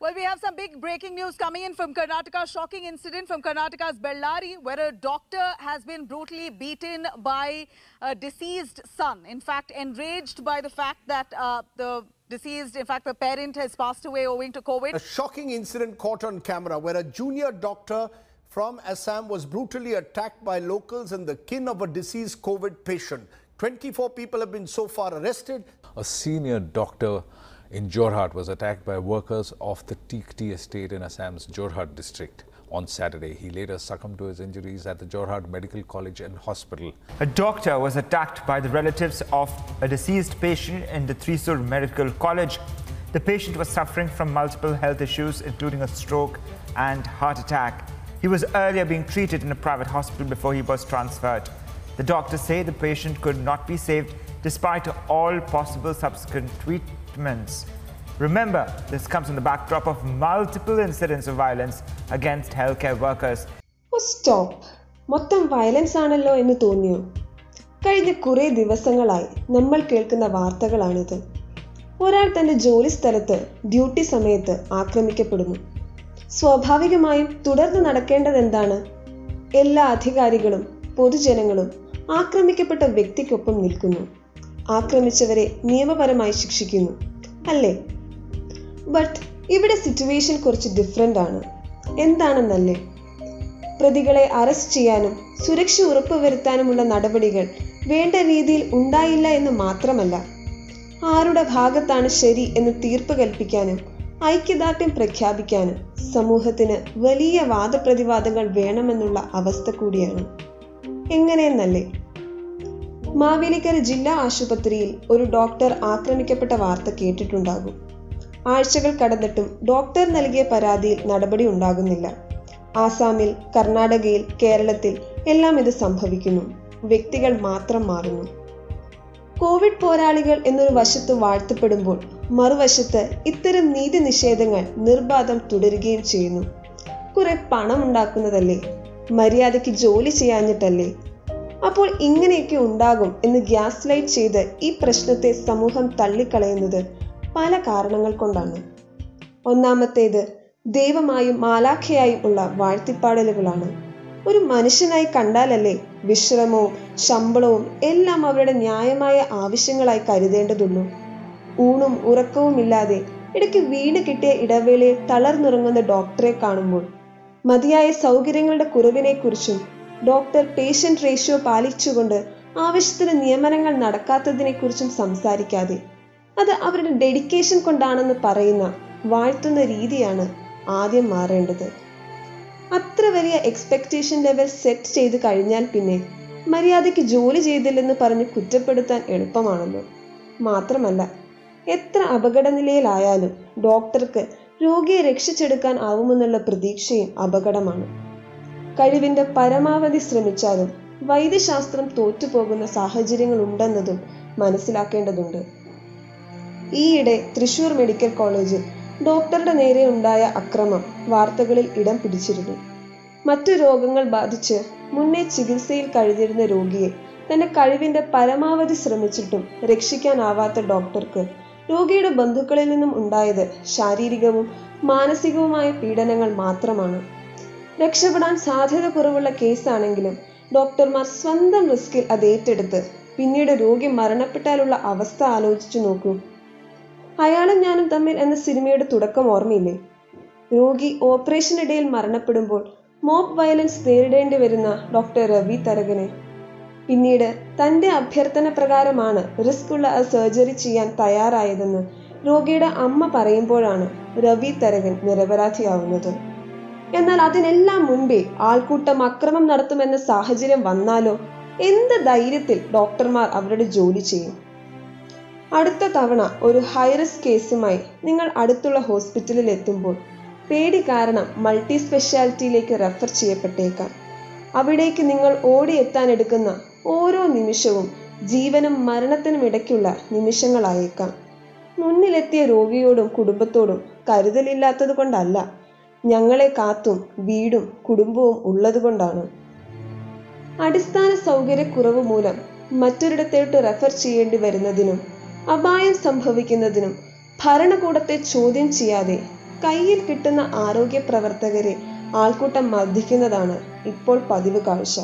Well, we have some big breaking news coming in from Karnataka. Shocking incident from Karnataka's Bellari, where a doctor has been brutally beaten by a deceased son. In fact, enraged by the fact that uh, the deceased, in fact, the parent has passed away owing to COVID. A shocking incident caught on camera where a junior doctor from Assam was brutally attacked by locals and the kin of a deceased COVID patient. 24 people have been so far arrested. A senior doctor in Jorhat was attacked by workers of the Tikti estate in Assam's Jorhat district. On Saturday, he later succumbed to his injuries at the Jorhat Medical College and Hospital. A doctor was attacked by the relatives of a deceased patient in the Thrissur Medical College. The patient was suffering from multiple health issues, including a stroke and heart attack. He was earlier being treated in a private hospital before he was transferred. The doctors say the patient could not be saved despite all possible subsequent treatments. Remember, this comes in the backdrop of multiple incidents of violence against healthcare workers. Stop മൊത്തം violence ആണല്ലോ എന്ന് തോന്നിയോ? കഴിഞ്ഞ കുറേ ദിവസങ്ങളായി നമ്മൾ കേൾക്കുന്ന വാർത്തകളാണിത്. ഒരാൾ തന്റെ ജോലി സ്ഥലത്ത് ഡ്യൂട്ടി സമയത്ത് ആക്രമിക്കപ്പെടുന്നു. സ്വാഭാവികമായും തുടർന്ന് നടക്കേണ്ടത് എന്താണ് എല്ലാ അധികാരികളും പൊതുജനങ്ങളും ആക്രമിക്കപ്പെട്ട വ്യക്തിക്കൊപ്പം നിൽക്കുന്നു. ആക്രമിച്ചവരെ നിയമപരമായി ശിക്ഷിക്കുന്നു അല്ലേ? ബട്ട് ഇവിടെ സിറ്റുവേഷൻ കുറച്ച് ഡിഫറെന്റ് ആണ്. എന്താണെന്നല്ലേ? പ്രതികളെ അറസ്റ്റ് ചെയ്യാനും സുരക്ഷ ഉറപ്പുവരുത്താനുമുള്ള നടപടികൾ വേണ്ട രീതിയിൽ ഉണ്ടായില്ല എന്ന് മാത്രമല്ല ആരുടെ ഭാഗത്താണ് ശരി എന്ന് തീർപ്പ് കൽപ്പിക്കാനും ഐക്യദാർഢ്യം പ്രഖ്യാപിക്കാനും സമൂഹത്തിന് വലിയ വാദപ്രതിവാദങ്ങൾ വേണമെന്നുള്ള അവസ്ഥ കൂടിയാണ്. എങ്ങനെയെന്നല്ലേ? മാവേലിക്കര ജില്ലാ ആശുപത്രിയിൽ ഒരു ഡോക്ടർ ആക്രമിക്കപ്പെട്ട വാർത്ത കേട്ടിട്ടുണ്ടാകും. ആഴ്ചകൾ കടന്നിട്ടും ഡോക്ടർ നൽകിയ പരാതിയിൽ നടപടി ഉണ്ടാകുന്നില്ല. ആസാമിൽ കർണാടകയിൽ കേരളത്തിൽ എല്ലാം ഇത് സംഭവിക്കുന്നു. വ്യക്തികൾ മാത്രം മാറുന്നു. കോവിഡ് പോരാളികൾ എന്നൊരു വശത്ത് വാഴ്ത്തപ്പെടുമ്പോൾ മറുവശത്ത് ഇത്തരം നീതി നിഷേധങ്ങൾ നിർബാധം തുടരുകയും ചെയ്യുന്നു. കുറെ പണം ഉണ്ടാക്കുന്നതല്ലേ മര്യാദയ്ക്ക് ജോലി ചെയ്യാഞ്ഞിട്ടല്ലേ? അപ്പോൾ ഇങ്ങനെയൊക്കെ ഉണ്ടാകും എന്ന് ഗ്യാസ് ലൈറ്റ് ചെയ്ത് ഈ പ്രശ്നത്തെ സമൂഹം തള്ളിക്കളയുന്നത് പല കാരണങ്ങൾ കൊണ്ടാണ്. ഒന്നാമത്തേത് ദൈവമായും മാലാഖയായും ഉള്ള വാഴ്ത്തിപ്പാടലുകളാണ്. ഒരു മനുഷ്യനായി കണ്ടാലല്ലേ വിശ്രമവും ശമ്പളവും എല്ലാം അവരുടെ ന്യായമായ ആവശ്യങ്ങളായി കരുതേണ്ടതുള്ളൂ. ഊണും ഉറക്കവും ഇല്ലാതെ ഇടയ്ക്ക് വീട് കിട്ടിയ ഇടവേളയിൽ തളർന്നുറങ്ങുന്ന ഡോക്ടറെ കാണുമ്പോൾ മതിയായ സൗകര്യങ്ങളുടെ കുറവിനെക്കുറിച്ചും ഡോക്ടർ പേഷ്യന്റ് റേഷ്യോ പാലിച്ചുകൊണ്ട് ആവശ്യത്തിന് നിയമനങ്ങൾ നടക്കാത്തതിനെക്കുറിച്ചും സംസാരിക്കാതെ. അത് അവരുടെ ഡെഡിക്കേഷൻ കൊണ്ടാണെന്ന് പറയുന്ന വാഴ്ത്തുന്ന രീതിയാണ് ആദ്യം മാറേണ്ടത്. അത്ര വലിയ എക്സ്പെക്ടേഷൻ ലെവൽ സെറ്റ് ചെയ്ത് കഴിഞ്ഞാൽ പിന്നെ മര്യാദയ്ക്ക് ജോലി ചെയ്തില്ലെന്ന് പറഞ്ഞ് കുറ്റപ്പെടുത്താൻ എളുപ്പമാണല്ലോ. മാത്രമല്ല എത്ര അപകടനിലയിലായാലും ഡോക്ടർക്ക് രോഗിയെ രക്ഷിച്ചെടുക്കാൻ ആവുമെന്നുള്ള പ്രതീക്ഷയും അപകടമാണ്. കഴിവിന്റെ പരമാവധി ശ്രമിച്ചാലും വൈദ്യശാസ്ത്രം തോറ്റുപോകുന്ന സാഹചര്യങ്ങൾ ഉണ്ടെന്നതും മനസ്സിലാക്കേണ്ടതുണ്ട്. ഈയിടെ തൃശൂർ മെഡിക്കൽ കോളേജിൽ ഡോക്ടറുടെ നേരെ ഉണ്ടായ അക്രമം വാർത്തകളിൽ ഇടം പിടിച്ചിരുന്നു. മറ്റു രോഗങ്ങൾ ബാധിച്ച് മുന്നേ ചികിത്സയിൽ കഴിഞ്ഞിരുന്ന രോഗിയെ തന്റെ കഴിവിന്റെ പരമാവധി ശ്രമിച്ചിട്ടും രക്ഷിക്കാനാവാത്ത ഡോക്ടർക്ക് രോഗിയുടെ ബന്ധുക്കളിൽ നിന്നും ഉണ്ടായത് ശാരീരികവും മാനസികവുമായ പീഡനങ്ങൾ മാത്രമാണ്. രക്ഷപ്പെടാൻ സാധ്യത കുറവുള്ള കേസാണെങ്കിലും ഡോക്ടർമാർ സ്വന്തം റിസ്കിൽ അത് ഏറ്റെടുത്ത് പിന്നീട് രോഗി മരണപ്പെട്ടാലുള്ള അവസ്ഥ ആലോചിച്ചു നോക്കൂ. അയാളും ഞാനും തമ്മിൽ എന്ന സിനിമയുടെ തുടക്കം ഓർമ്മയില്ലേ? രോഗി ഓപ്പറേഷനിടയിൽ മരണപ്പെടുമ്പോൾ മോബ് വയലൻസ് നേരിടേണ്ടി വരുന്ന ഡോക്ടർ രവി തരകനെ. പിന്നീട് തന്റെ അഭ്യർത്ഥന പ്രകാരമാണ് റിസ്ക് ഉള്ള ആ സർജറി ചെയ്യാൻ തയ്യാറായതെന്ന് രോഗിയുടെ അമ്മ പറയുമ്പോഴാണ് രവി തരകൻ നിരപരാധിയാവുന്നത്. എന്നാൽ അതിനെല്ലാം മുമ്പേ ആൾക്കൂട്ടം അക്രമം നടത്തുമെന്ന സാഹചര്യം വന്നാലോ? എന്ത് ധൈര്യത്തിൽ ഡോക്ടർമാർ അവരുടെ ജോലി ചെയ്യും? അടുത്ത തവണ ഒരു ഹൈറിസ്ക് കേസുമായി നിങ്ങൾ അടുത്തുള്ള ഹോസ്പിറ്റലിൽ എത്തുമ്പോൾ പേടി കാരണം മൾട്ടി സ്പെഷ്യാലിറ്റിയിലേക്ക് റെഫർ ചെയ്യപ്പെട്ടേക്കാം. അവിടേക്ക് നിങ്ങൾ ഓടിയെത്താൻ എടുക്കുന്ന ഓരോ നിമിഷവും ജീവനും മരണത്തിനും ഇടയ്ക്കുള്ള നിമിഷങ്ങളായേക്കാം. മുന്നിലെത്തിയ രോഗിയോടും കുടുംബത്തോടും കരുതലില്ലാത്തത് കൊണ്ടല്ല ഞങ്ങളെ കാത്തും വീടും കുടുംബവും ഉള്ളതുകൊണ്ടാണ്. അടിസ്ഥാന സൗകര്യക്കുറവ് മൂലം മറ്റൊരിടത്തോട്ട് റെഫർ ചെയ്യേണ്ടി വരുന്നതിനും അപായം സംഭവിക്കുന്നതിനും ഭരണകൂടത്തെ ചോദ്യം ചെയ്യാതെ കയ്യിൽ കിട്ടുന്ന ആരോഗ്യ പ്രവർത്തകരെ ആൾക്കൂട്ടം മർദ്ദിക്കുന്നതാണ് ഇപ്പോൾ പതിവ് കാഴ്ച.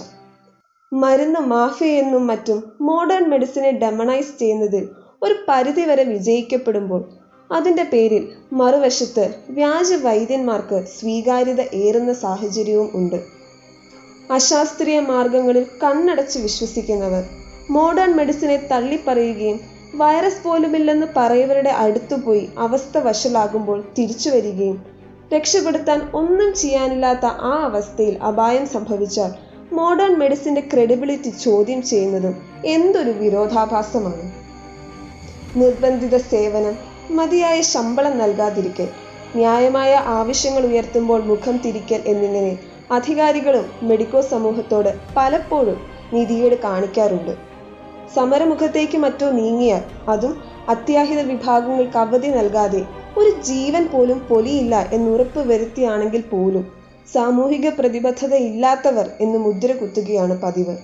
മരുന്ന് മാഫിയെന്നും മറ്റും മോഡേൺ മെഡിസിനെ ഡെമണൈസ് ചെയ്യുന്നതിൽ ഒരു പരിധിവരെ വിജയിക്കപ്പെടുമ്പോൾ അതിന്റെ പേരിൽ മറുവശത്ത് വ്യാജ വൈദ്യന്മാർക്ക് സ്വീകാര്യത ഏറുന്ന സാഹചര്യവും ഉണ്ട്. അശാസ്ത്രീയ മാർഗങ്ങളിൽ കണ്ണടച്ച് വിശ്വസിക്കുന്നവർ മോഡേൺ മെഡിസിനെ തള്ളിപ്പറയുകയും വൈറസ് പോലുമില്ലെന്ന് പറയവരുടെ അടുത്തുപോയി അവസ്ഥ വഷളാകുമ്പോൾ തിരിച്ചു വരികയും രക്ഷപ്പെടുത്താൻ ഒന്നും ചെയ്യാനില്ലാത്ത ആ അവസ്ഥയിൽ അപായം സംഭവിച്ചാൽ മോഡേൺ മെഡിസിന്റെ ക്രെഡിബിലിറ്റി ചോദ്യം ചെയ്യുന്നതും എന്തൊരു വിരോധാഭാസമാണ്. നിർബന്ധിത സേവനം മതിയായ ശമ്പളം നൽകാതിരിക്കൽ ന്യായമായ ആവശ്യങ്ങൾ ഉയർത്തുമ്പോൾ മുഖം തിരിക്കൽ എന്നിങ്ങനെ അധികാരികളും മെഡിക്കോ സമൂഹത്തോട് പലപ്പോഴും നീതികേട് കാണിക്കാറുണ്ട്. സമരമുഖത്തേക്ക് മറ്റോ നീങ്ങിയാൽ അതും അത്യാഹിത വിഭാഗങ്ങൾക്ക് അവധി നൽകാതെ ഒരു ജീവൻ പോലും പൊലിയില്ല എന്നുറപ്പ് വരുത്തിയാണെങ്കിൽ പോലും സാമൂഹിക പ്രതിബദ്ധത ഇല്ലാത്തവർ എന്ന് മുദ്ര കുത്തുകയാണ് പതിവ്.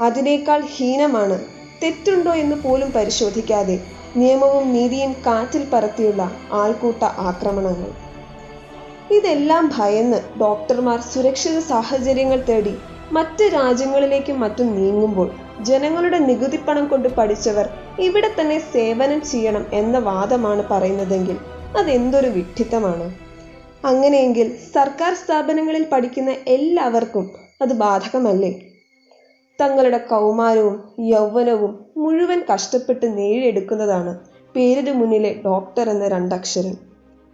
അതിനേക്കാൾ ഹീനമാണ് തെറ്റുണ്ടോ എന്ന് പോലും പരിശോധിക്കാതെ നിയമവും നീതിയും കാറ്റിൽ പറത്തിയുള്ള ആൾക്കൂട്ട ആക്രമണങ്ങൾ. ഇതെല്ലാം ഭയന്ന് ഡോക്ടർമാർ സുരക്ഷിത സാഹചര്യങ്ങൾ തേടി മറ്റ് രാജ്യങ്ങളിലേക്കും മറ്റും നീങ്ങുമ്പോൾ ജനങ്ങളുടെ നികുതിപ്പണം കൊണ്ട് പഠിച്ചവർ ഇവിടെ തന്നെ സേവനം ചെയ്യണം എന്ന വാദമാണ് പറയുന്നതെങ്കിൽ അതെന്തൊരു വിഡ്ഢിത്തമാണ്. അങ്ങനെയെങ്കിൽ സർക്കാർ സ്ഥാപനങ്ങളിൽ പഠിക്കുന്ന എല്ലാവർക്കും അത് ബാധകമല്ലേ? തങ്ങളുടെ കൗമാരവും യൗവനവും മുഴുവൻ കഷ്ടപ്പെട്ട് നേടിയെടുക്കുന്നതാണ് പേരിന് മുന്നിലെ ഡോക്ടർ എന്ന രണ്ടക്ഷരം.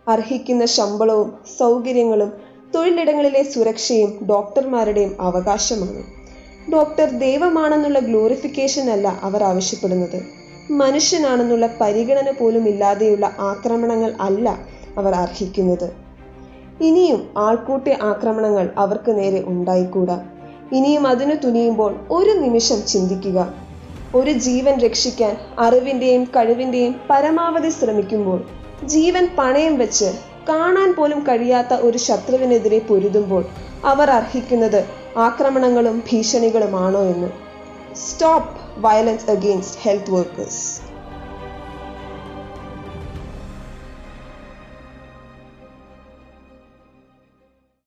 അർഹിക്കുന്ന ശമ്പളവും സൗകര്യങ്ങളും തൊഴിലിടങ്ങളിലെ സുരക്ഷയും ഡോക്ടർമാരുടെയും അവകാശമാണ്. ഡോക്ടർ ദൈവമാണെന്നുള്ള ഗ്ലോറിഫിക്കേഷൻ അല്ല അവർ ആവശ്യപ്പെടുന്നത്. മനുഷ്യനാണെന്നുള്ള പരിഗണന പോലും ഇല്ലാതെയുള്ള ആക്രമണങ്ങൾ അല്ല അവർ അർഹിക്കുന്നത്. ഇനിയും ആൾക്കൂട്ടി ആക്രമണങ്ങൾ അവർക്ക് നേരെ ഉണ്ടായിക്കൂടാ. ഇനിയും അതിനു തുനിയുമ്പോൾ ഒരു നിമിഷം ചിന്തിക്കുക. ഒരു ജീവൻ രക്ഷിക്കാൻ അറിവിന്റെയും കഴിവിന്റെയും പരമാവധി ശ്രമിക്കുമ്പോൾ ജീവൻ പണയം വെച്ച് കാണാൻ പോലും കഴിയാത്ത ഒരു ശത്രുവിനെതിരെ പൊരുതുമ്പോൾ അവർ അർഹിക്കുന്നത് ആക്രമണങ്ങളും ഭീഷണികളുമാണോ എന്ന്. Stop violence against health workers